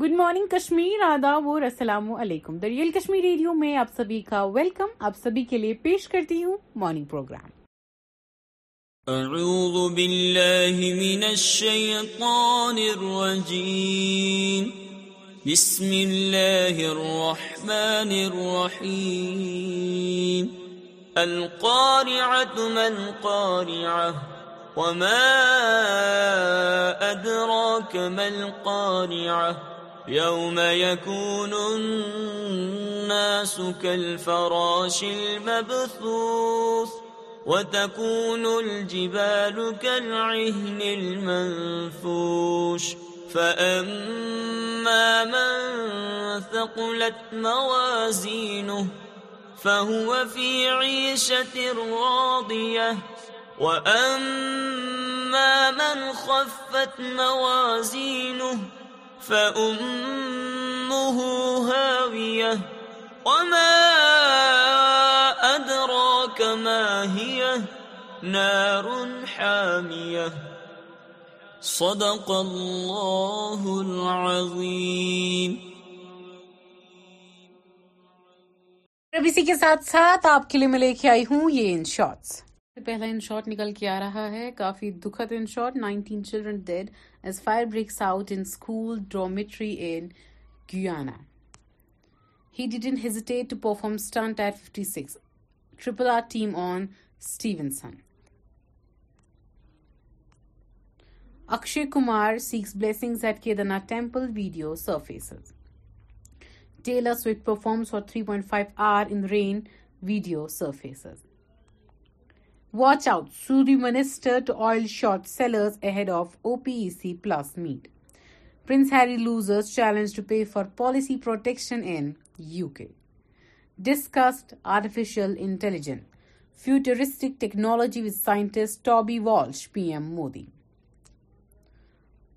Good morning Kashmir ادا و رسلام علیکم دریال کشمیر ریڈیو میں آپ سبھی کا ویلکم آپ سبھی کے لیے پیش کرتی ہوں مارننگ پروگرام اعوذ باللہ من من الشیطان الرجیم بسم اللہ الرحمن الرحیم قارعہ وما قوان القاریاں سکل وتكون الجبال و تکون فأما من ثقلت موازينه موازین فہو عيشة راضية وأما و خفت موازین فأمه هاوية وما أدراك ما هي نار حامية صدق الله العظيم اسی کے ساتھ ساتھ آپ کے لیے میں لے کے آئی ہوں یہ ان شارٹس پہلا ان شارٹ نکل کے آ رہا ہے کافی دکھد in short nineteen children dead ز fire breaks out انکول dormitory in Kenya he decided to perform stunt at fifty six triple R team on Stevenson Akshay Kumar seeks blessings at Kedarnath temple video surface Taylor Swift perform for three point five hours in rain video surfaces Watch out, Suryamanister to oil short sellers ahead of OPEC Plus meet. Prince Harry loses challenge to pay for policy protection in UK. Discussed artificial intelligence, futuristic technology with scientist Toby Walsh, PM Modi.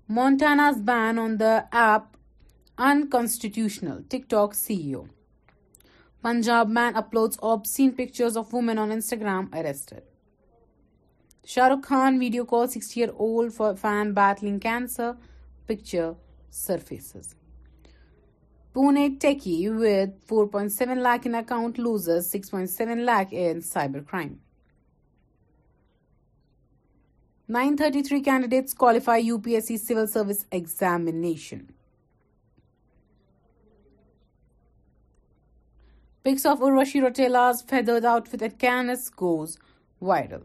Montana's ban on the app unconstitutional, TikTok CEO. Punjab man uploads obscene pictures of women on Instagram, arrested. Shahrukh Khan video calls 60-year-old fan battling cancer, picture surfaces. Pune techie with 4.7 lakh in account loses 6.7 lakh in cybercrime. 933 candidates qualify UPSC civil service examination. Pics of Urvashi Rotela's feathered outfit at Cannes goes viral.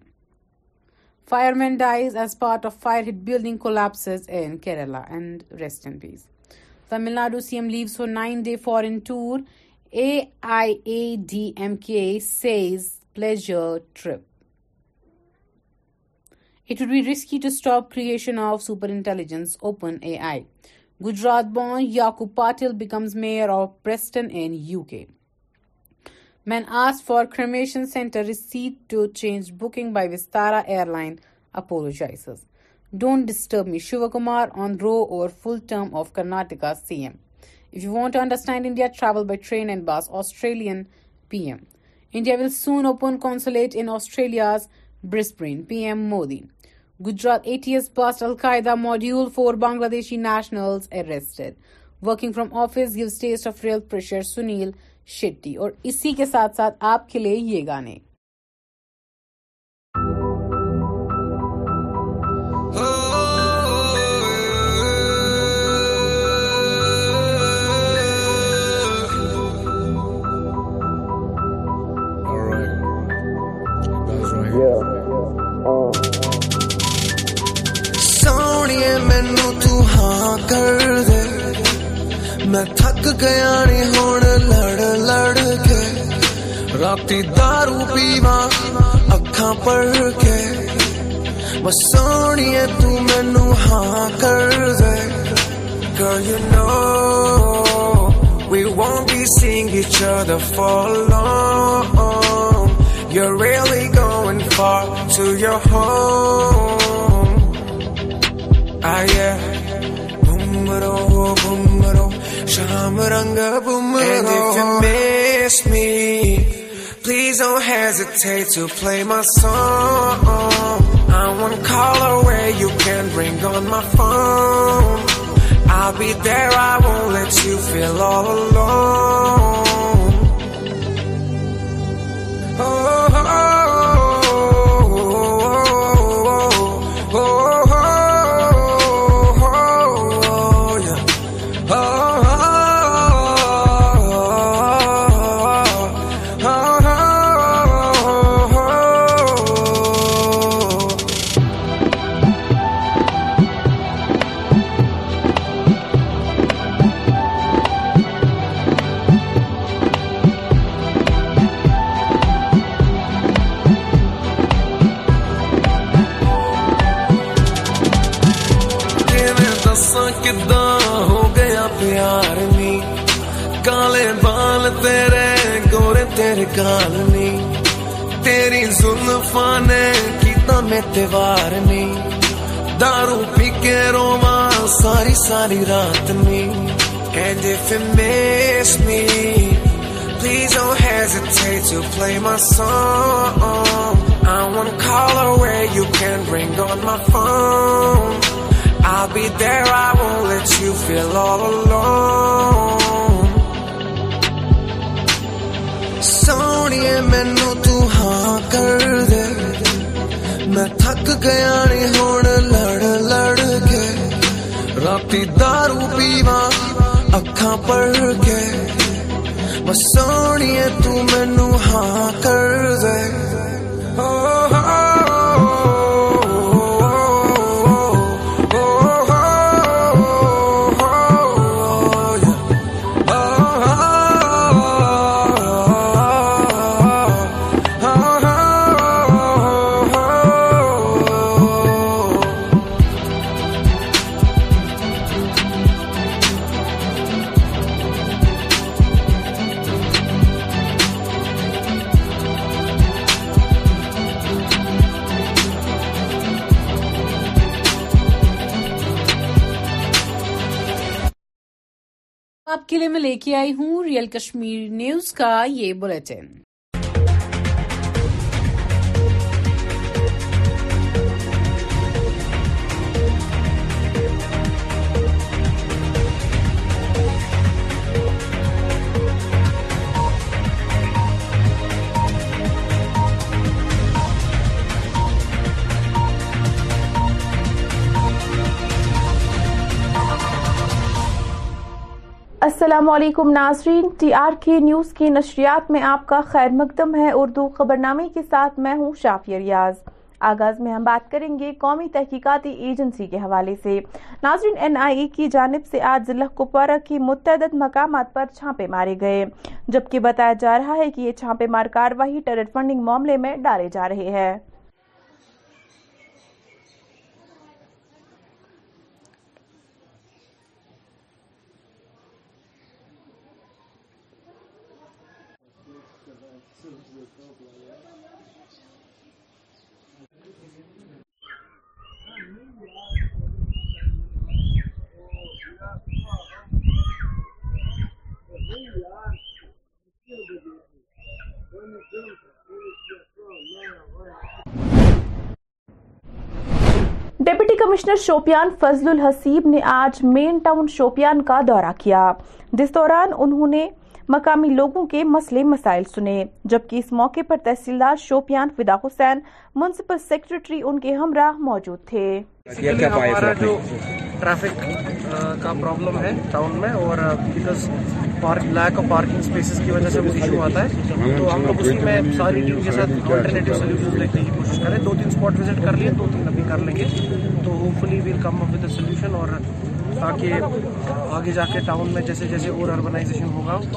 Fireman dies as part of fire hit building collapses in Kerala, and rest in peace. Tamil Nadu CM leaves for 9-day foreign tour. AIADMK says pleasure trip. It would be risky to stop creation of superintelligence OpenAI. Gujarat-born Yaqub Patil becomes mayor of Preston in UK. When asked for cremation center receipt to change booking by Vistara airline, apologizes. Don't disturb me, Shivakumar on row over full term of Karnataka CM. If you want to understand India, travel by train and bus, Australian PM. India will soon open consulate in Australia's Brisbane, PM Modi. Gujarat ATS bust Al-Qaeda module, 4 Bangladeshi nationals arrested. Working from office gives taste of real pressure, Sunil Shetty اور اسی کے ساتھ ساتھ آپ کے لیے یہ گانے سونی مینو تر میں تھک گیا نہیں ریہ راتی دارو پیوا اکھاں پڑھ کے بس سونی ہے تو مینو ہاں کر دے Girl, you know We won't be seeing each other for long You're really going far to your home Ah, yeah Bumro, bumro Sham ranga bumro And if you miss me please Os missing me ڈرا بول چھ سوڑیے مینو تو ہاں کر دے میں تھک گیا نی ہوں لڑ لڑ کے رات دارو پیوا اکھاں پڑ کے بس سوڑیے تو ہاں کر دے ہاں کے آئی ہوں ریئل کشمیر نیوز کا یہ بلٹن السلام علیکم ناظرین ٹی آر کے نیوز کی نشریات میں آپ کا خیر مقدم ہے اردو خبر نامے کے ساتھ میں ہوں شافی ریاض آغاز میں ہم بات کریں گے قومی تحقیقاتی ایجنسی کے حوالے سے ناظرین این آئی اے کی جانب سے آج ضلع کپوارہ کی متعدد مقامات پر چھاپے مارے گئے جبکہ بتایا جا رہا ہے کہ یہ چھاپے مار کاروائی ٹرر فنڈنگ معاملے میں ڈالے جا رہے ہیں کمشنر شوپیان فضل الحسیب نے آج مین ٹاؤن شوپیان کا دورہ کیا جس دوران انہوں نے مقامی لوگوں کے مسئلے مسائل سنے جبکہ اس موقع پر تحصیلدار شوپیان فدا حسین منسپل سیکرٹری ان کے ہمراہ موجود تھے ہمارا جو ٹریفک کا پرابلم ہے ٹاؤن میں اور because park lack of parking spaces کی وجہ سے وہ ایشو آتا ہے تو ہم لوگ اسی میں ساری ٹیم کے ساتھ آلٹرنیٹیو سولوشن دیکھنے کی کوشش کریں دو تین اسپاٹ وزٹ کر لیے دو تین ابھی کر لیں گے تو hopefully we'll come up with a solution اور تاکہ آگے جا کے ٹاؤن میں جیسے جیسے اور اربنائزیشن ہوگا جی۔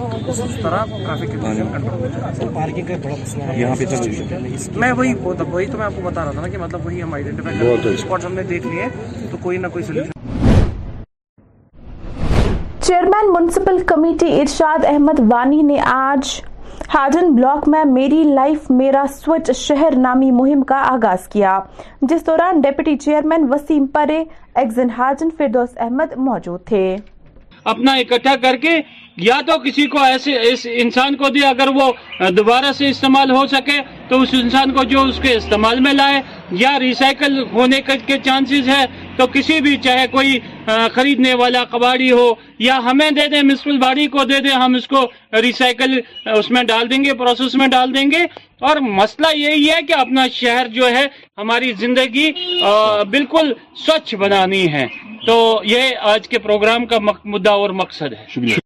اس طرح ٹریفک کنڈیشن کنٹرول ہو جائے گا میں وہی بہت وہی تو میں آپ کو بتا رہا تھا نا کہ مطلب وہی ہم آئیڈینٹیفائی کر ہیں اسپاٹس اچھا۔ ہم نے دیکھ لیے تو کوئی نہ کوئی solution chairman municipal committee Irshad Ahmad Wani نے آج ہارڈن بلاک میں میری لائف میرا سوچ شہر نامی مہم کا آغاز کیا جس دوران ڈیپٹی چیئرمین وسیم پرے ایگزن ہارڈن فردوس احمد موجود تھے اپنا اکٹھا کر کے یا تو کسی کو ایسے اس انسان کو دیا اگر وہ دوبارہ سے استعمال ہو سکے تو اس انسان کو جو اس کے استعمال میں لائے یا ریسائیکل ہونے کے چانسز ہے تو کسی بھی چاہے کوئی خریدنے والا کباڑی ہو یا ہمیں دے دیں میونسپل بھاری کو دے دیں ہم اس کو ریسائکل اس میں ڈال دیں گے پروسیس میں ڈال دیں گے اور مسئلہ یہی ہے کہ اپنا شہر جو ہے ہماری زندگی بالکل سوچھ بنانی ہے تو یہ آج کے پروگرام کا مدعا اور مقصد ہے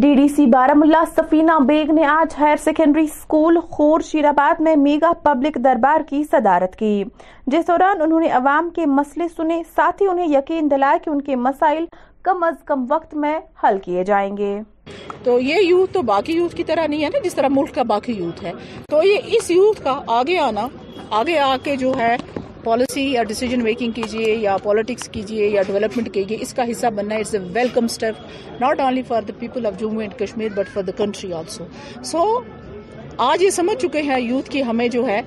D D C Baramulla Safina Baig نے آج ہائر سیکنڈری اسکول خور شیر آباد میں میگا پبلک دربار کی صدارت کی جس دوران انہوں نے عوام کے مسئلے سنے ساتھ ہی انہیں یقین دلایا کہ ان کے مسائل کم از کم وقت میں حل کیے جائیں گے تو یہ یوتھ تو باقی یوتھ کی طرح نہیں ہے نا جس طرح ملک کا باقی یوتھ ہے تو یہ اس یوتھ کا آگے آنا آگے آ کے جو ہے پالیسی یا ڈیسیجن میکنگ کیجیے یا پالیٹکس کیجیے یا ڈیولپمنٹ کیجیے اس کا حصہ بننا ہے welcome step not only for the people of Jammu and Kashmir but for the country also so آج یہ سمجھ چکے ہیں یوتھ کی ہمیں جو ہے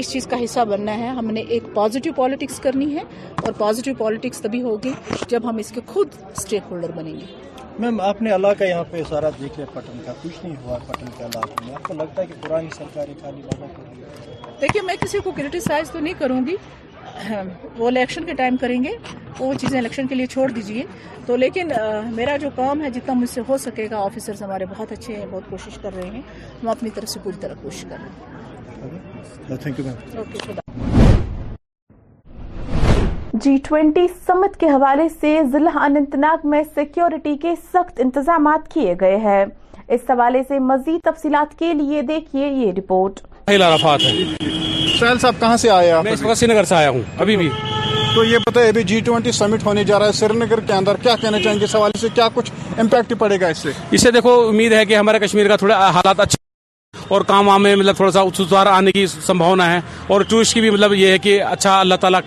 اس چیز کا حصہ بننا ہے ہم نے ایک پازیٹیو پالیٹکس کرنی ہے اور پازیٹیو پالیٹکس تبھی ہوگی جب ہم اس کے خود اسٹیک ہولڈر بنیں گے میم آپ نے اللہ کا یہاں پہ سارا دیکھ لیا پٹن کا کچھ نہیں ہوا پٹن آپ کو لگتا ہے کہ بابا دیکھیے میں کسی کو کریٹیسائز تو نہیں کروں گی وہ الیکشن کے ٹائم کریں گے وہ چیزیں الیکشن کے لیے چھوڑ دیجئے تو لیکن میرا جو کام ہے جتنا مجھ سے ہو سکے گا آفیسرز ہمارے بہت اچھے ہیں بہت کوشش کر رہے ہیں ہم اپنی طرف سے پوری طرح کوشش کر رہے ہیں جی ٹوینٹی سمت کے حوالے سے ضلع ناگ میں سیکیورٹی کے سخت انتظامات کیے گئے ہیں اس حوالے سے مزید تفصیلات کے لیے دیکھیے یہ رپورٹ سہیل صاحب کہاں سے آیا میں اس وقت سے آیا ہوں ابھی بھی تو یہ بتائیے ابھی جی ٹوئنٹی سمٹ ہونے جا رہا ہے سری نگر کے اندر کیا کہنے چاہیں گے اس حوالے سے کیا کچھ امپیکٹ پڑے گا اس اس سے سے دیکھو امید ہے کہ ہمارے کشمیر کا تھوڑا حالات اچھا اور کام وام میں مطلب تھوڑا سا سدھار آنے کی سمبھاونا ہے اور ٹورسٹ کی بھی مطلب یہ ہے کہ اچھا اللہ تعالیٰ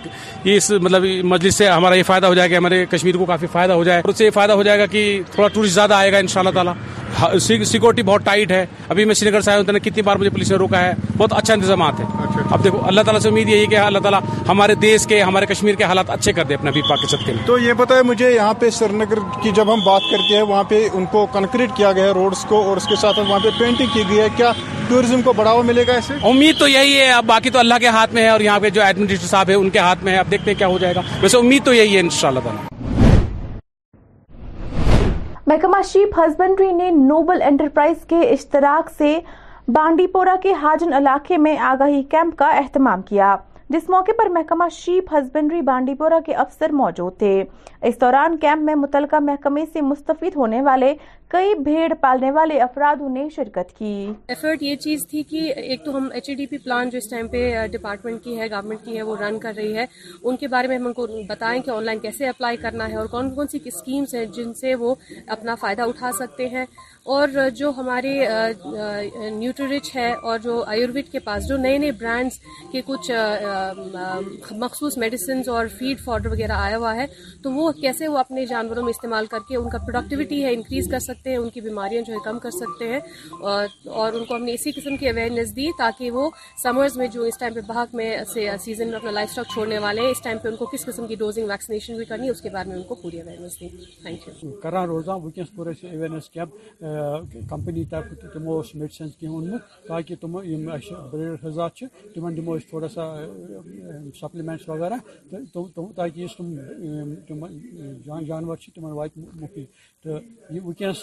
اس مطلب مجلس سے ہمارا یہ فائدہ ہو جائے گا ہمارے کشمیر کو کافی فائدہ ہو جائے اور اس سے یہ فائدہ ہو جائے گا کہ تھوڑا ٹورسٹ زیادہ آئے گا ان شاء اللہ تعالیٰ ہاں، سیکورٹی بہت ٹائٹ ہے ابھی میں شری نگر شاید کتنی بار مجھے پولیس نے روکا ہے بہت اچھا انتظامات ہے اچھا، اچھا۔ اب دیکھو اللہ تعالیٰ سے امید یہی کہ اللہ تعالیٰ ہمارے دیش کے ہمارے کشمیر کے حالات اچھے کر دے اپنے ابھی پاکستان کے تو یہ ہے مجھے یہاں پہ سری نگر کی جب ہم بات کرتے ہیں وہاں پہ ان کو کنکریٹ کیا گیا ہے روڈس کو اور اس کے ساتھ وہاں پہ پینٹنگ کی گئی ہے کیا ٹوریزم کو بڑھاوا ملے گا امید تو یہی ہے اب باقی تو اللہ کے ہاتھ میں ہے اور یہاں پہ جو صاحب ہے ان کے ہاتھ میں ہے ہے اب دیکھتے ہیں کیا ہو جائے گا ویسے امید تو یہی انشاءاللہ محکمہ شیپ ہسبینڈری نے نوبل انٹرپرائز کے اشتراک سے بانڈی پورا کے حاجن علاقے میں آگاہی کیمپ کا اہتمام کیا جس موقع پر محکمہ شیپ ہسبینڈری بانڈی پورہ کے افسر موجود تھے اس دوران کیمپ میں متعلقہ محکمے سے مستفید ہونے والے کئی بھیڑ پالنے والے افراد شرکت کی ایفرٹ یہ چیز تھی کہ ایک تو ہم H E D P plan جو اس ٹائم پہ ڈپارٹمنٹ کی ہے گورنمنٹ کی ہے وہ رن کر رہی ہے ان کے بارے میں ہم ان کو بتائیں کہ آن لائن کیسے اپلائی کرنا ہے اور کون کون سی اسکیمس ہیں جن سے وہ اپنا فائدہ اٹھا سکتے ہیں اور جو ہمارے نیوٹریچ ہے اور جو آیوروید کے پاس جو نئے نئے برانڈز کے کچھ مخصوص میڈیسنز اور فیڈ فارڈر وغیرہ آیا ہوا ہے تو وہ کیسے وہ اپنے جانوروں میں استعمال کر کے ان کا پروڈکٹیوٹی ہے انکریز کر سکتے سکتے ہیں ان کی بیماریاں جو ہے کم کر سکتے ہیں اور ان کو ہم نے اسی قسم کی اویئرنیس دی تاکہ وہ سمرز میں جو اس ٹائم پہ بھاگ میں سیزن میں اپنا لائف اسٹاک چھوڑنے والے ہیں اس ٹائم پہ ان کو کس قسم کی ڈوزنگ ویکسینیشن بھی کرنی ہے اس کے بارے میں ان کو پوری اویئرنیس دی تھینک یو کران روزہ ونکس پورے سے اویئرنیس کیمپ کمپنی تک تمو اس میڈیسن کی ان میں تاکہ تم یم اس بریڈ حضات چھ تم دمو اس تھوڑا سا سپلیمنٹس وغیرہ تو تاکہ اس تم جان جانور چھ تم وائٹ مفید تو یہ ونکس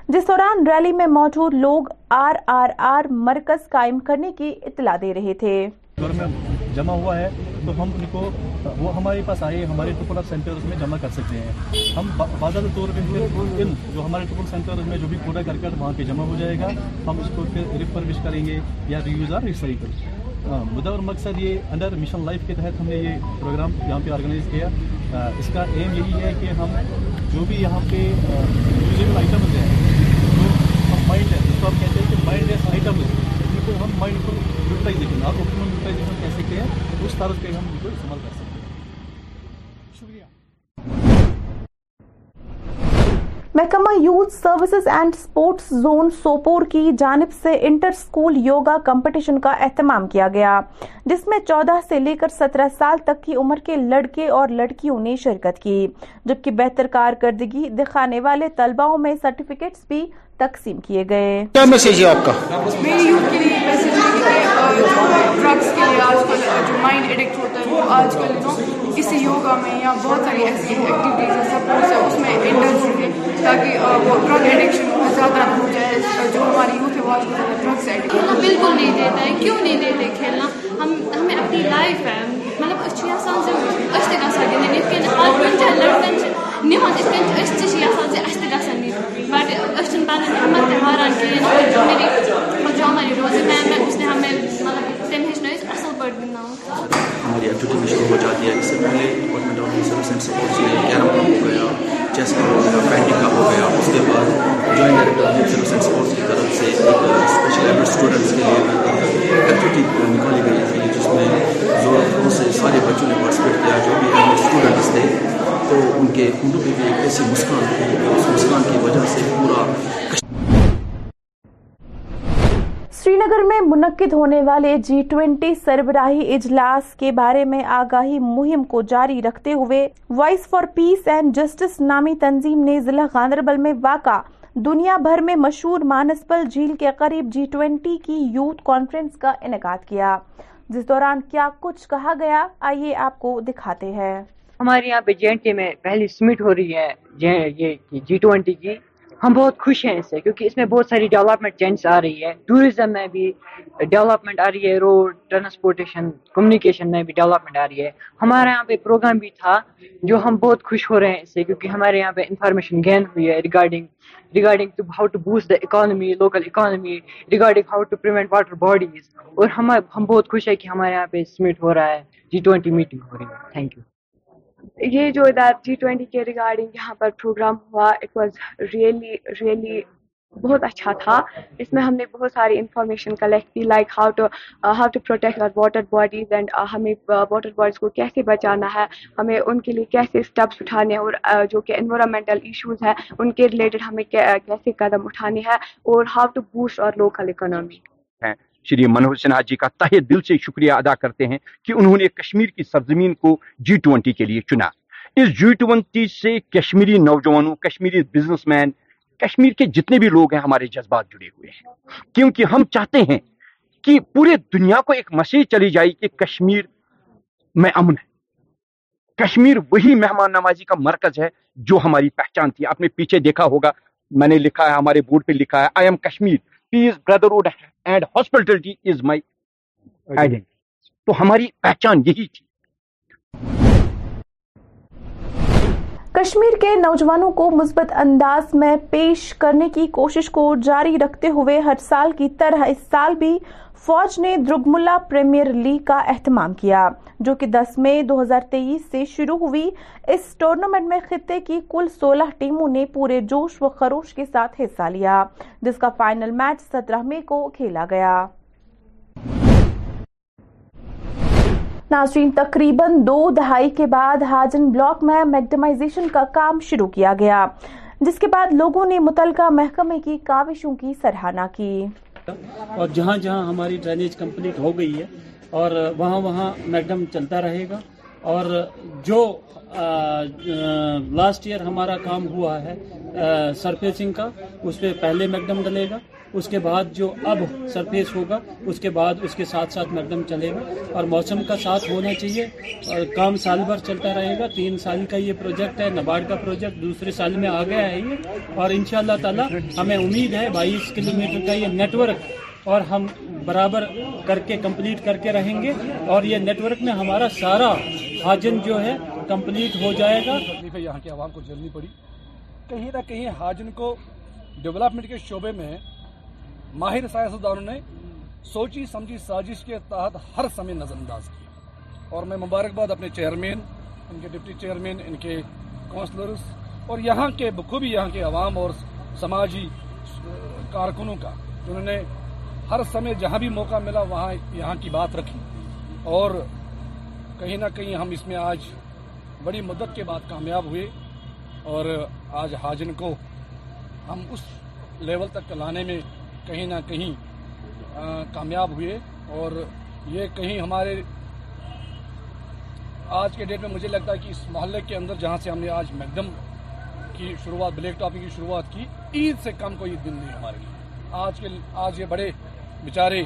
جس دوران ریلی میں موجود لوگ آر آر آر مرکز قائم کرنے کی اطلاع دے رہے تھے جمع ہوا ہے تو ہم ان کو وہ ہمارے پاس آئے ہمارے ٹپل آف سینٹر میں جمع کر سکتے ہیں ہم باضابطہ طور پہ ان جو ہمارے ٹپل سینٹر میں جو بھی کوڈا کر کر وہاں پہ جمع ہو جائے گا ہم اس کو پھر ریفربش کریں گے یا ریوز اور ریسائیکل مدعا اور مقصد یہ انڈر مشن لائف کے تحت ہم نے یہ پروگرام یہاں پہ آرگنائز کیا اس کا ایم یہی ہے کہ ہم جو بھی یہاں پہ میوزیم آئٹم محکمہ youth services and sports zone Sopore کی جانب سے انٹر سکول یوگا کمپٹیشن کا اہتمام کیا گیا جس میں چودہ سے لے کر سترہ سال تک کی عمر کے لڑکے اور لڑکیوں نے شرکت کی جبکہ بہتر کارکردگی دکھانے والے طلباؤں میں سرٹیفکیٹس بھی تقسیم کیے گئے کیا ہے ہے ہے آپ کا میری یوتھ کے لیے کہ آج آج کل کل جو مائنڈ ایڈکٹ ہوتا وہ کسی یوگا میں یا بہت ساری ایسی ایکٹیویٹیز باقی اس میں تاکہ وہ ڈرگ ایڈکشن زیادہ نہ ہو جائے جو ہماری یوتھ ہے ایڈکشن بالکل نہیں دیتے کیوں نہیں دیتے کھیلنا ہم ہمیں اپنی لائف ہے مطلب اس نِنۍ بَٹ أسۍ چھِنہٕ پَنٕنۍ بٹ تہِ ہاران منعقد ہونے والے جی ٹوینٹی سربراہی اجلاس کے بارے میں آگاہی مہم کو جاری رکھتے ہوئے voice for peace and justice نامی تنظیم نے ضلع گاندربل میں واقع دنیا بھر میں مشہور مانسپل جھیل کے قریب جی ٹوینٹی کی یوتھ کانفرنس کا انعقاد کیا جس دوران کیا کچھ کہا گیا آئیے آپ کو دکھاتے ہیں ہمارے یہاں پہ جی این ٹی میں پہلی سمٹ ہو رہی ہے جی ٹوینٹی کی ہم بہت خوش ہیں اس سے کیونکہ اس میں بہت ساری ڈیولپمنٹ چینجز آ رہی ہے ٹوریزم میں بھی ڈیولپمنٹ آ رہی ہے روڈ ٹرانسپورٹیشن کمیونیکیشن میں بھی ڈیولپمنٹ آ رہی ہے ہمارے یہاں پہ پروگرام بھی تھا جو ہم بہت خوش ہو رہے ہیں اس سے کیونکہ ہمارے یہاں پہ انفارمیشن گین ہوئی ہے regarding regarding to how to boost the economy local economy regarding how to prevent water bodies اور ہم بہت خوش ہیں کہ ہمارے یہاں پہ سمٹ ہو رہا ہے جی ٹوینٹی میٹنگ ہو رہی ہے تھینک یو یہ جو ادھر جی ٹوینٹی کے ریگارڈنگ یہاں پر پروگرام ہوا اٹ واز ریئلی ریئلی بہت اچھا تھا اس میں ہم نے بہت ساری انفارمیشن کلیکٹ کی like how to how to protect اور واٹر باڈیز اینڈ ہمیں واٹر باڈیز کو کیسے بچانا ہے ہمیں ان کے لیے کیسے اسٹیپس اٹھانے اور uh, جو کہ انوائرمنٹل ایشوز ہیں ان کے ریلیٹڈ ہمیں کیسے قدم اٹھانے ہیں اور ہاؤ ٹو بوسٹ اور لوکل اکنامی شری منوہر سنہا جی کا تاہ دل سے شکریہ ادا کرتے ہیں کہ انہوں نے کشمیر کی سرزمین کو جی ٹوینٹی کے لیے چنا اس جی ٹوینٹی سے کشمیری نوجوانوں کشمیری بزنس مین کشمیر کے جتنے بھی لوگ ہیں ہمارے جذبات جڑے ہوئے ہیں کیونکہ ہم چاہتے ہیں کہ پورے دنیا کو ایک مسیج چلی جائے کہ کشمیر میں امن ہے کشمیر وہی مہمان نوازی کا مرکز ہے جو ہماری پہچان تھی آپ نے پیچھے دیکھا ہوگا میں نے لکھا ہے ہمارے بورڈ پہ لکھا ہے I am Kashmir peace and my تو ہماری پہچان یہی تھی کشمیر کے نوجوانوں کو مثبت انداز میں پیش کرنے کی کوشش کو جاری رکھتے ہوئے ہر سال کی طرح اس سال بھی فوج نے درگملہ پریمیر پریمیئر لیگ کا اہتمام کیا جو کہ دس مئی دو ہزار تیئیس سے شروع ہوئی اس ٹورنامنٹ میں خطے کی کل سولہ ٹیموں نے پورے جوش و خروش کے ساتھ حصہ لیا جس کا فائنل میچ سترہ مئی کو کھیلا گیا ناظرین تقریباً دو دہائی کے بعد ہاجن بلاک میں میکڈمائزیشن کا کام شروع کیا گیا جس کے بعد لوگوں نے متعلقہ محکمے کی کاوشوں کی سراہنا کی اور جہاں جہاں ہماری ڈرینیج کمپلیٹ ہو گئی ہے اور وہاں وہاں میکڈم چلتا رہے گا اور جو لاسٹ ایئر ہمارا کام ہوا ہے سرفیسنگ کا اس پہ پہلے میکڈم ڈلے گا اس کے بعد جو اب سرپیس ہوگا اس کے بعد اس کے ساتھ ساتھ مردم چلے گا اور موسم کا ساتھ ہونا چاہیے اور کام سال بھر چلتا رہے گا تین سال کا یہ پروجیکٹ ہے نبارڈ کا پروجیکٹ دوسرے سال میں آ گیا ہے یہ اور ان شاء اللہ تعالیٰ ہمیں امید ہے بائیس کلو میٹر کا یہ نیٹ ورک اور ہم برابر کر کے کمپلیٹ کر کے رہیں گے اور یہ نیٹورک میں ہمارا سارا حاجن جو ہے کمپلیٹ ہو جائے گا یہاں کی عوام کو جلنی پڑی کہیں نہ کہیں حاجن کو ڈیولپمنٹ کے شعبے میں ماہر سائنسدانوں نے سوچی سمجھی سازش کے تحت ہر سمے نظر انداز کیا اور میں مبارکباد اپنے چیئرمین ان کے ڈپٹی چیئرمین ان کے کونسلرز اور یہاں کے بخوبی یہاں کے عوام اور سماجی کارکنوں کا جنہوں نے ہر سمے جہاں بھی موقع ملا وہاں یہاں کی بات رکھی اور کہیں نہ کہیں ہم اس میں آج بڑی مدد کے بعد کامیاب ہوئے اور آج حاجن کو ہم اس لیول تک لانے میں کہیں نہ کہیں کامیاب ہوئے اور یہ کہیں ہمارے آج کے ڈیٹ میں مجھے لگتا ہے کہ اس محلے کے اندر جہاں سے ہم نے آج میکدم کی شروعات بلیک ٹاپی کی شروعات کی عید سے کم کوئی دن نہیں ہمارے لیے آج کے آج یہ بڑے بیچارے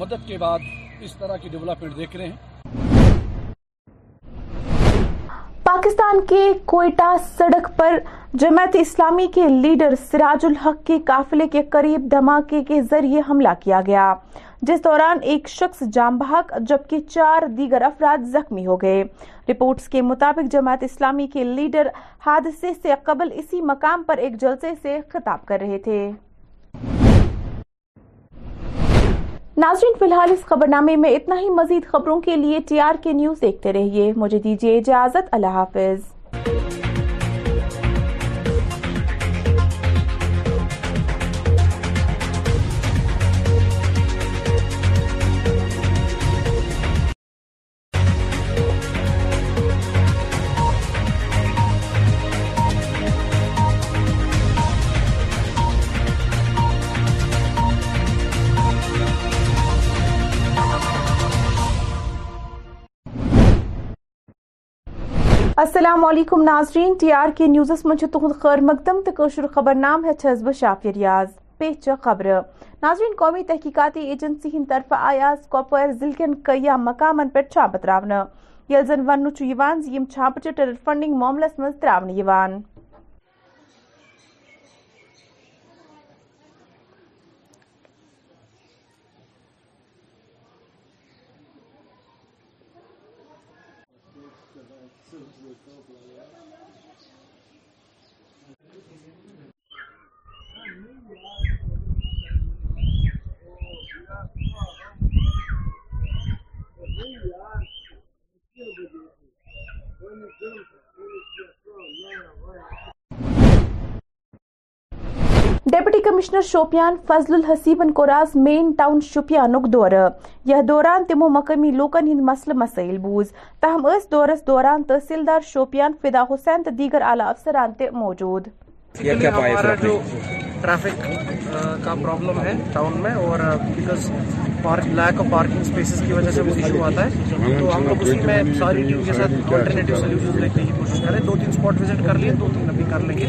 مدد کے بعد اس طرح کی ڈیولپمنٹ دیکھ رہے ہیں پاکستان کے کوئٹہ سڑک پر جماعت اسلامی کے لیڈر سراج الحق کے قافلے کے قریب دھماکے کے ذریعے حملہ کیا گیا جس دوران ایک شخص جام بحق جبکہ چار دیگر افراد زخمی ہو گئے رپورٹس کے مطابق جماعت اسلامی کے لیڈر حادثے سے قبل اسی مقام پر ایک جلسے سے خطاب کر رہے تھے ناظرین فی الحال اس خبر نامے میں اتنا ہی مزید خبروں کے لیے ٹی آر کے نیوز دیکھتے رہیے مجھے دیجیے اجازت اللہ حافظ السلام علیکم ناظرین ٹی آر کے من منچ خیر مقدم قشر خبر نام ہے شافی ریاض پیچ خبر ناظرین قومی تحقیقاتی ایجنسی ہند طرف آیا کپوار ضلع کن كئی مقامن چھاپہ تراؤن یل زن ون چھ چھاپہ ٹرر فنڈنگ معاملس من تراؤن ڈپٹی کمشنر شوپیان فضل الحسیبن کوراز مین ٹاؤن شوپیانک دور یہ دوران تمو مقامی لوکن ہند مسئلہ مسائل بوز تاہم اس دورس دوران تحصیل دار شوپیان فدا حسین تو دیگر اعلی افسران جو ٹریفک کا پرابلم ہے ٹاؤن میں اور because lack of parking spaces کی وجہ سے وہ ایشو آتا ہے تو ہم لوگ اسی میں ساری ٹیم کے ساتھ آلٹرنیٹیو سلوشن دیکھنے کی کوشش کریں دو تین اسپاٹ وزٹ کر لیے دو تین ابھی کر لیں گے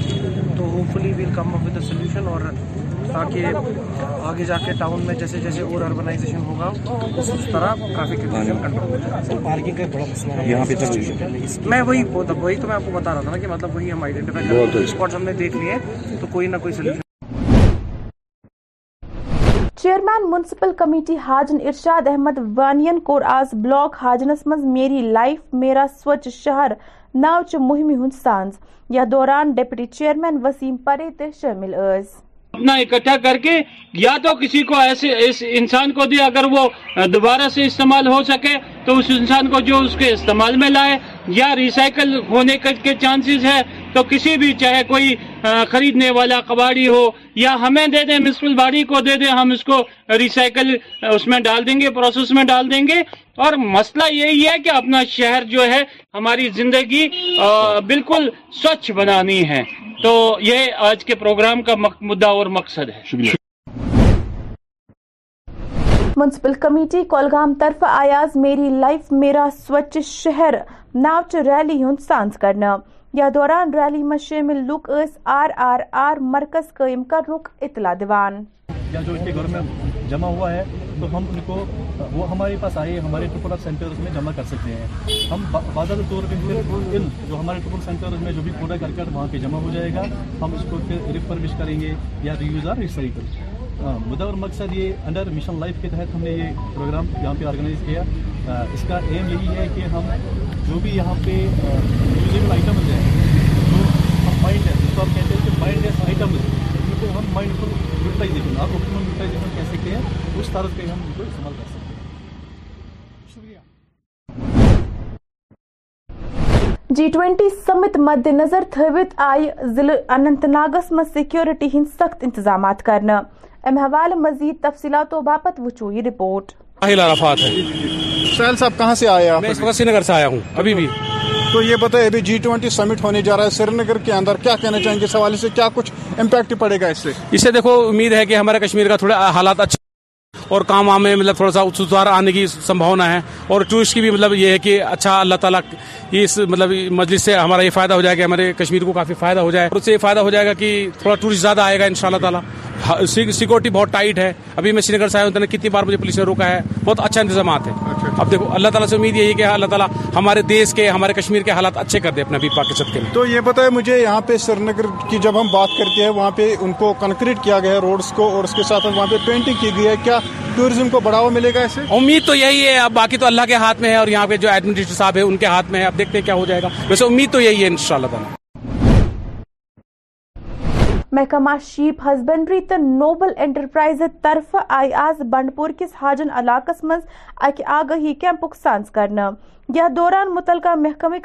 تو hopefully we'll come up with a solution اور تاکہ آگے جا کے ٹاؤن میں جیسے جیسے اور اربنائزیشن ہوگا اس طرح ٹریفک کا میں وہی وہی تو میں آپ کو بتا رہا تھا نا کہ مطلب وہی ہم آئیڈینٹیفائی کر ہیں اسپاٹس ہم نے دیکھ لیے تو کوئی نہ کوئی solution chairman municipal committee Hajin Irshad Ahmad وانین کور آز بلاک حاجنس میں میری لائف میرا سوچ شہر ناچ مہمی ہند سانز یا دوران ڈیپٹی چیئرمین وسیم پرے تہ شامل اس اپنا اکٹھا کر کے یا تو کسی کو ایسے اس انسان کو دیا اگر وہ دوبارہ سے استعمال ہو سکے تو اس انسان کو جو اس کے استعمال میں لائے یا ریسائیکل ہونے کے چانسز ہے تو کسی بھی چاہے کوئی خریدنے والا کباڑی ہو یا ہمیں دے دیں منسپل باڑی کو دے دیں ہم اس کو ریسائیکل اس میں ڈال دیں گے پروسیس میں ڈال دیں گے اور مسئلہ یہی ہے کہ اپنا شہر جو ہے ہماری زندگی بالکل سوچھ بنانی ہے تو یہ آج کے پروگرام کا مدعا اور مقصد ہے منسپل کمیٹی کولگام طرف آیاز میری لائف میرا سوچ شہر ناوچ ریلی ہند سانس کرنا یا دوران ریلی میں شامل لوگ اس آر آر آر مرکز قائم کا رخ اطلاع دیوان یا جو ان کے گھر میں جمع ہوا ہے تو ہم ان کو وہ ہمارے پاس آئے ہمارے ٹریپل آف سینٹرز میں جمع کر سکتے ہیں ہم باضابطہ طور پہ ان جو ہمارے ٹریپل سینٹرز میں جو بھی کوڈا کر کر وہاں پہ جمع ہو جائے گا ہم اس کو پھر ریفرمش کریں گے یا ریوز اور ریسائیکل مدعا اور مقصد یہ انڈر مشن لائف کے تحت ہم نے یہ پروگرام یہاں پہ آرگنائز کیا اس کا ایم یہی ہے کہ ہم جو بھی یہاں پہ آئٹمز ہیں جو ہم مائنڈ ہیں جس کو آپ کہتے ہیں کہ مائنڈ لیس آئٹمز ہیں ان کو ہم مائنڈ فل یوٹیلائزیشن آپ کو یوٹیلائزیشن کیسے سکتے ہیں اس طرح کے ہم ان کو استعمال کر سکتے ہیں جی ٹوینٹی سمت مد نظر تھوت آئی ضلع اننت ناگس مز سیکورٹی ہند سخت انتظامات کرنا ام حوال مزید تفصیلاتوں وچو یہ رپورٹ عرفات ہے سی نگر سے آیا ہوں ابھی بھی تو یہ بتائیں ابھی جی ٹوینٹی سمٹ ہونے جا رہا ہے نگر کے اندر کیا کہنا چاہیں گے اس حوالے سے کیا کچھ امپیکٹ پڑے گا اس سے اسے دیکھو امید ہے کہ ہمارا کشمیر کا تھوڑا حالات اچھا اور کام وام میں مطلب تھوڑا سا سدھار آنے کی سمبھاونا ہے اور ٹورسٹ کی بھی مطلب یہ ہے کہ اچھا اللہ تعالیٰ اس مطلب مجلس سے ہمارا یہ فائدہ ہو جائے گا ہمارے کشمیر کو کافی فائدہ ہو جائے اور اس سے یہ فائدہ ہو جائے گا کہ تھوڑا ٹورسٹ زیادہ آئے گا ان شاء اللہ تعالیٰ ہاں، سیکورٹی بہت ٹائٹ ہے ابھی میں سے صاحب نے کتنی بار مجھے پولیس نے روکا ہے بہت اچھا انتظامات ہے اچھا، اچھا۔ اب دیکھو اللہ تعالیٰ سے امید یہی کہ ہاں، اللہ تعالیٰ ہمارے دیش کے ہمارے کشمیر کے حالات اچھے کر دے اپنے ابھی پاکستان کے تو یہ ہے مجھے یہاں پہ سری نگر کی جب ہم بات کرتے ہیں وہاں پہ ان کو کنکریٹ کیا گیا ہے روڈس کو اور اس کے ساتھ وہاں پہ پینٹنگ کی گئی ہے کیا ٹورزم کو بڑھاوا ملے گا ایسے امید تو یہی ہے اب باقی تو اللہ کے ہاتھ میں ہے اور یہاں پہ جو ایڈمنسٹریٹر صاحب ہے ان کے ہاتھ میں ہے اب دیکھتے ہیں کیا ہو جائے گا ویسے امید تو یہی ہے ان شاء اللہ تعالیٰ محکمہ شیپ ہزبنڈری تو نوبل انٹرپرائز طرف آئی آز بنڈ پور کس حاجن علاقہ من آگہی کیمپک سانس کرنا یا دوران متعلقہ محکمے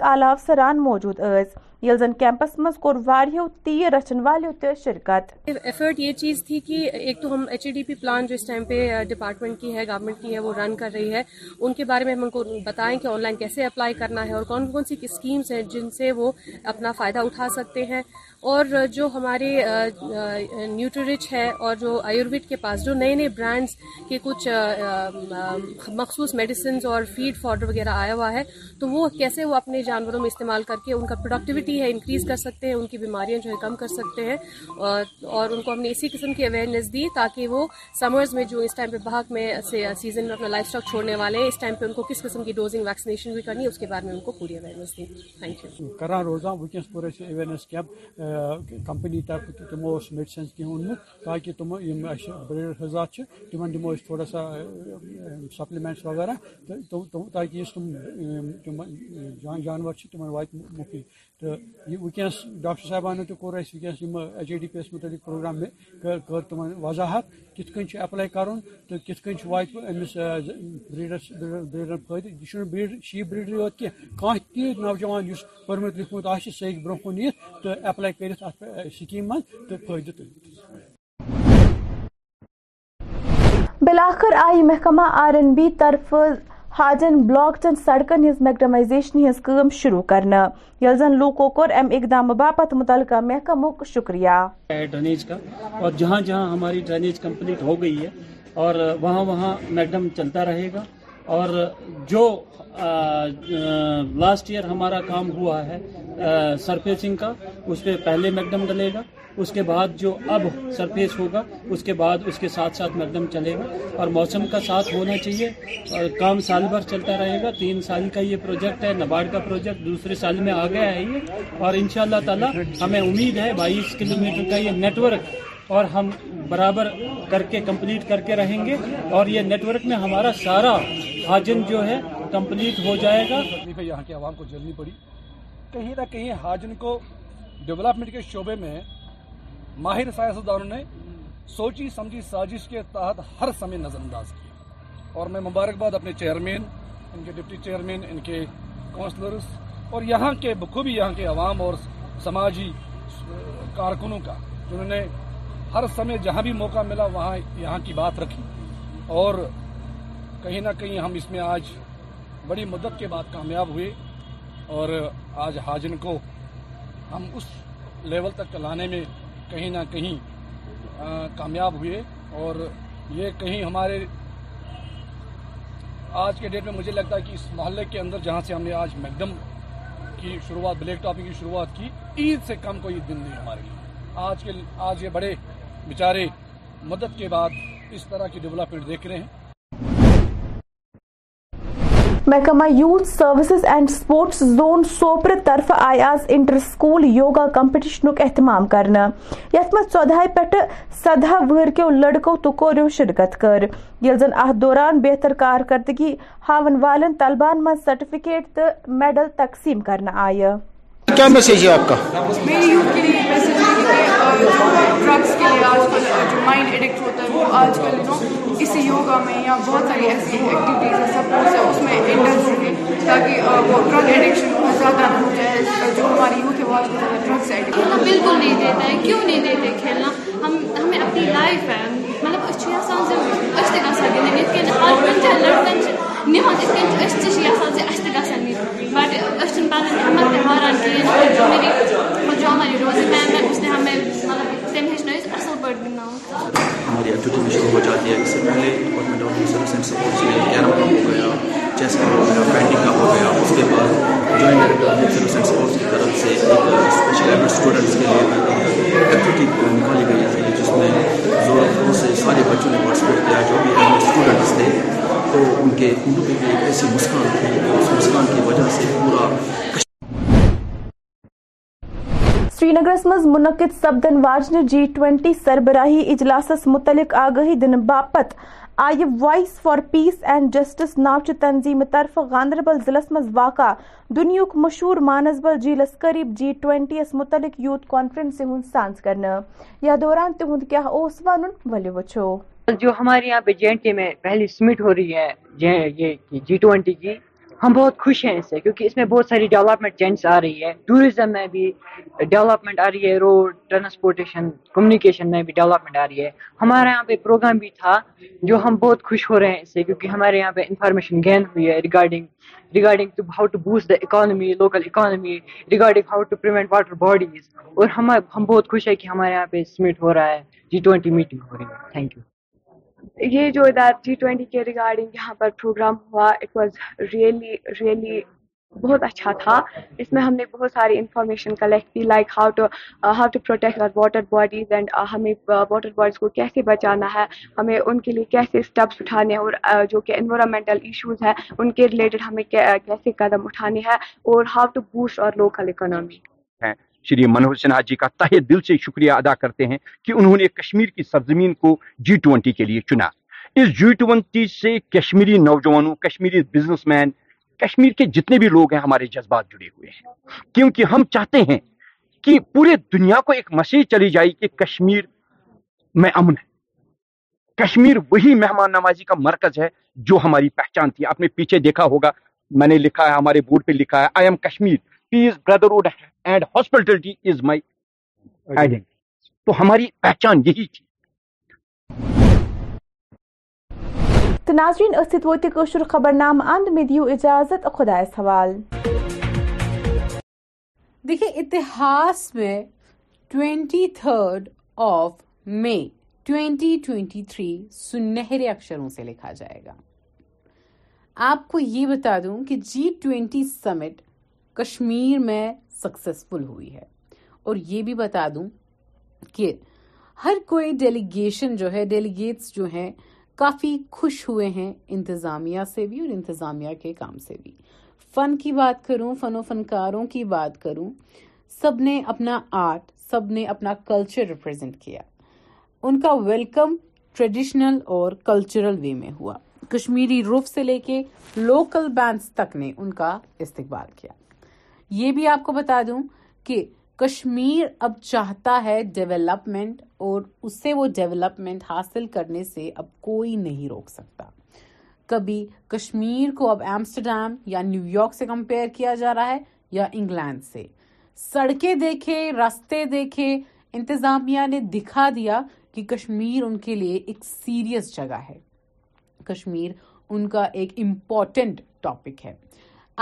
سران موجود اس یل کیمپس مز کور واریو تیر رچن والیو تی شرکت ایفرٹ یہ چیز تھی کہ ایک تو ہم ایچ ڈی پی پلان جو اس ٹائم پہ ڈپارٹمنٹ کی ہے گورنمنٹ کی ہے وہ رن کر رہی ہے ان کے بارے میں ہم ان کو بتائیں کہ آن لائن کیسے اپلائی کرنا ہے اور کون کون سی اسکیم ہیں جن سے وہ اپنا فائدہ اٹھا سکتے ہیں اور جو ہمارے نیوٹریچ ہے اور جو آیوروید کے پاس جو نئے نئے برانڈز کے کچھ مخصوص میڈیسنز اور فیڈ فارڈر وغیرہ آیا ہوا ہے تو وہ کیسے وہ اپنے جانوروں میں استعمال کر کے ان کا پروڈکٹیوٹی ہے انکریز کر سکتے ہیں ان کی بیماریاں جو ہے کم کر سکتے ہیں اور ان کو ہم نے اسی قسم کی اویئرنیس دی تاکہ وہ سمرز میں جو اس ٹائم پہ بھاگ میں سے سیزن میں اپنا لائف اسٹاک چھوڑنے والے ہیں اس ٹائم پہ ان کو کس قسم کی ڈوزنگ ویکسینیشن بھی کرنی ہے اس کے بارے میں ان کو پوری اویئرنیس دی تھینک یو ویکنس اویئرنیس کیمپ کمپنی طرف تمو میڈسنز کی اونمت تاکہ تم بریڈ حضات تمہن دمو تھوڑا سا سپلمینٹس وغیرہ تاکہ اس تم جانور اسانور وات مفید تو ونکس ڈاکٹر صاحبانو تو کور اس ونکس ایچ آئی ڈی پی یس متعلق پروگرام میں کر تم وضاحت کت کن اپلائی کرن تو کت کن وات امس بریڈرس بریڈر فائدہ یہ بریڈ شیپ بریڈری یوت کی کان تی نوجوان اس پرمت لکھمت آ سہ ہوں برہ کن یت تو اپلائی کرت ات سکیم من تو فائدہ تل بلاخر آئی محکمہ آر این بی طرف بلاکچن سڑکن ہز ہز میکڈمائزیشن کم شروع کرنا لوکو اقدام باپت متعلقہ باپ شکریہ ڈرینیج کا اور جہاں جہاں ہماری ڈرینیج کمپلیٹ ہو گئی ہے اور وہاں وہاں میکڈم چلتا رہے گا اور جو لاسٹ ایئر ہمارا کام ہوا ہے سرفیسنگ کا اس پہ پہلے میکڈم ڈلے گا اس کے بعد جو اب سرفیس ہوگا اس کے بعد اس کے ساتھ ساتھ مردم چلے گا اور موسم کا ساتھ ہونا چاہیے اور کام سال بھر چلتا رہے گا تین سال کا یہ پروجیکٹ ہے نبارڈ کا پروجیکٹ دوسرے سال میں آ گیا ہے یہ اور انشاءاللہ تعالی اللہ ہمیں امید ہے بائیس کلومیٹر کا یہ نیٹ ورک اور ہم برابر کر کے کمپلیٹ کر کے رہیں گے اور یہ نیٹ ورک میں ہمارا سارا حاجن جو ہے کمپلیٹ ہو جائے گا یہاں کے عوام کو جلنی پڑی کہیں نہ کہیں حاجن کو ڈیولپمنٹ کے شعبے میں ماہر سائنسدانوں نے سوچی سمجھی سازش کے تحت ہر سمے نظر انداز کیا اور میں مبارکباد اپنے چیئرمین ان کے ڈپٹی چیئرمین ان کے کونسلرز اور یہاں کے بخوبی یہاں کے عوام اور سماجی کارکنوں کا جنہوں نے ہر سمے جہاں بھی موقع ملا وہاں یہاں کی بات رکھی اور کہیں نہ کہیں ہم اس میں آج بڑی مدد کے بعد کامیاب ہوئے اور آج حاجن کو ہم اس لیول تک لانے میں کہیں نہ کہیں کامیاب ہوئے اور یہ کہیں ہمارے آج کے ڈیٹ میں مجھے لگتا ہے کہ اس محلے کے اندر جہاں سے ہم نے آج میکڈم کی شروعات بلیک ٹاپنگ کی شروعات کی عید سے کم کوئی دن نہیں ہمارے لیے آج کے آج یہ بڑے بیچارے مدد کے بعد اس طرح کی ڈیولپمنٹ دیکھ رہے ہیں محکمہ youth services and sports zone Sopore طرف آز انٹر سکول یوگا کمپٹیشن اہتمام کردہ پھدا ورکیو لڑکو تو کوریو شرکت دوران بہتر کارکردگی ہاون طلبان من سرٹیفکیٹ تو میڈل تقسیم کرنے آئی ڈرگس کے لیے آج کل جو مائنڈ ایڈکٹ ہوتا ہے وہ آج کل اسی یوگا میں یا بہت ساری ایسی ایکٹیویٹیز ہیں سپورٹس ہے اس میں انٹرسٹ تاکہ وہ ڈرگ ایڈکشن بہت زیادہ ہو جائے جو ہماری یوتھ ہے وہ ہمارے یوگے والے ہم بالکل نہیں دیتے ہیں کیوں نہیں دیتے کھیلنا ہم ہمیں اپنی لائف ہے مطلب أسۍ أسۍ أسۍ أسۍ چھِ چھِ چھِ یژھان زِ زِ تہِ تہِ تہِ گِنٛدٕنۍ یِتھ یِتھ کٔنۍ کٔنۍ لٔڑکَن نِوان اَسہِ گژھن نِنۍ بَٹ اس پَنٕنۍ نا تہِ ہاران کِہیٖنۍ ہماری ایکٹیوٹی مطلب بھی شروع ہو جاتی ہے اس سے پہلے اور میں ڈاکٹر سر حسین سے پوچھ لیا کیرم کا ہو گیا چیس کا ہو گیا پینٹنگ کا ہو گیا اس کے بعد joint doctor sir Hussain sports کی طرف سے ایک اسپیشل ایڈ اسٹوڈنٹس کے لیے ایکٹیویٹی نکالی گئی تھی جس میں زور زور سے سارے بچوں نے پارٹیسپیٹ کیا جو بھی اسٹوڈنٹس تھے تو ان کے اردو کے لیے ایسی مسکان تھی اس مسکان کی وجہ سے پورا نگرس مز منعقد سپدن واجن جی ٹوینٹی سربراہی اجلاس متعلق آگاہی دن باپت I voice for peace and justice ناوچہ تنظیم طرف گاندربل ضلع مز واقع دنیا مشہور مانسبل جیلس قریب جی ٹوینٹی یس متعلق یوتھ کانفرنس ہند سانس کرنا یا دوران تہد کیا اس ون ولی وچو جو ہمارے یہاں پہ جے این ٹی میں پہلی سمٹ ہو رہی ہے جی ٹوینٹی کی ہم بہت خوش ہیں اس سے کیونکہ اس میں بہت ساری ڈیولپمنٹ چینجز آ رہی ہے ٹوریزم میں بھی ڈیولپمنٹ آ رہی ہے روڈ ٹرانسپورٹیشن کمیونیکیشن میں بھی ڈیولپمنٹ آ رہی ہے ہمارے یہاں پہ پروگرام بھی تھا جو ہم بہت خوش ہو رہے ہیں اس سے کیونکہ ہمارے یہاں پہ انفارمیشن گین ہوئی ہے regarding regarding to how to boost the economy local economy regarding how to prevent water bodies اور ہم بہت خوش ہیں کہ ہمارے یہاں پہ سمٹ ہو رہا ہے جی ٹوینٹی میٹنگ ہو رہی ہے تھینک یو یہ جو ادار جی ٹوینٹی کے ریگارڈنگ یہاں پر پروگرام ہوا اٹ واز ریئلی ریئلی بہت اچھا تھا اس میں ہم نے بہت ساری انفارمیشن کلیکٹ کی like how to how to protect water bodies and ہمیں واٹر uh, باڈیز کو کیسے بچانا ہے ہمیں ان کے لیے کیسے اسٹیپس اٹھانے ہیں اور uh, جو کہ انوائرمنٹل ایشوز ہیں ان کے ریلیٹڈ ہمیں کیسے قدم اٹھانے ہیں اور ہاؤ ٹو بوسٹ اور لوکل اکنامی شری منوہر سنہا جی کا تاہ دل سے شکریہ ادا کرتے ہیں کہ انہوں نے کشمیر کی سرزمین کو جی ٹوینٹی کے لیے چنا اس جی ٹوینٹی سے کشمیری نوجوانوں کشمیری بزنس مین کشمیر کے جتنے بھی لوگ ہیں ہمارے جذبات جڑے ہوئے ہیں کیونکہ ہم چاہتے ہیں کہ پورے دنیا کو ایک مسیج چلی جائے کہ کشمیر میں امن ہے کشمیر وہی مہمان نوازی کا مرکز ہے جو ہماری پہچان تھی آپ نے پیچھے دیکھا ہوگا میں نے لکھا ہے ہمارے بورڈ پہ لکھا ہے I am Kashmir peace brotherhood and hospitality is my identity تو ہماری پہچان یہی تھی تو ناظرین اسیت ووتی کشور خبر نام اند میں دیو اجازت خدا سوال دیکھیں اتحاس میں twenty third of May twenty twenty three سنہرے اکشروں سے لکھا جائے گا آپ کو یہ بتا دوں کہ جی ٹوینٹی سمٹ کشمیر میں سکسیسفل ہوئی ہے اور یہ بھی بتا دوں کہ ہر کوئی ڈیلیگیشن جو ہے ڈیلیگیٹس جو ہیں کافی خوش ہوئے ہیں انتظامیہ سے بھی اور انتظامیہ کے کام سے بھی فن کی بات کروں فن و فنکاروں کی بات کروں سب نے اپنا آرٹ سب نے اپنا کلچر ریپرزینٹ کیا ان کا ویلکم ٹریڈیشنل اور کلچرل وے میں ہوا کشمیری روف سے لے کے لوکل بینڈس تک نے ان کا استقبال کیا یہ بھی آپ کو بتا دوں کہ کشمیر اب چاہتا ہے ڈیولپمنٹ اور اس سے وہ ڈیولپمنٹ حاصل کرنے سے اب کوئی نہیں روک سکتا کبھی کشمیر کو اب ایمسٹرڈیم یا نیو یارک سے کمپیئر کیا جا رہا ہے یا انگلینڈ سے سڑکیں دیکھے راستے دیکھے انتظامیہ نے دکھا دیا کہ کشمیر ان کے لیے ایک سیریس جگہ ہے کشمیر ان کا ایک امپورٹنٹ ٹاپک ہے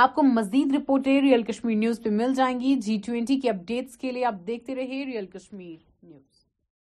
آپ کو مزید رپورٹیں ریئل کشمیر نیوز پہ مل جائیں گی جی ٹوینٹی کی اپڈیٹس کے لیے آپ دیکھتے رہے ریئل کشمیر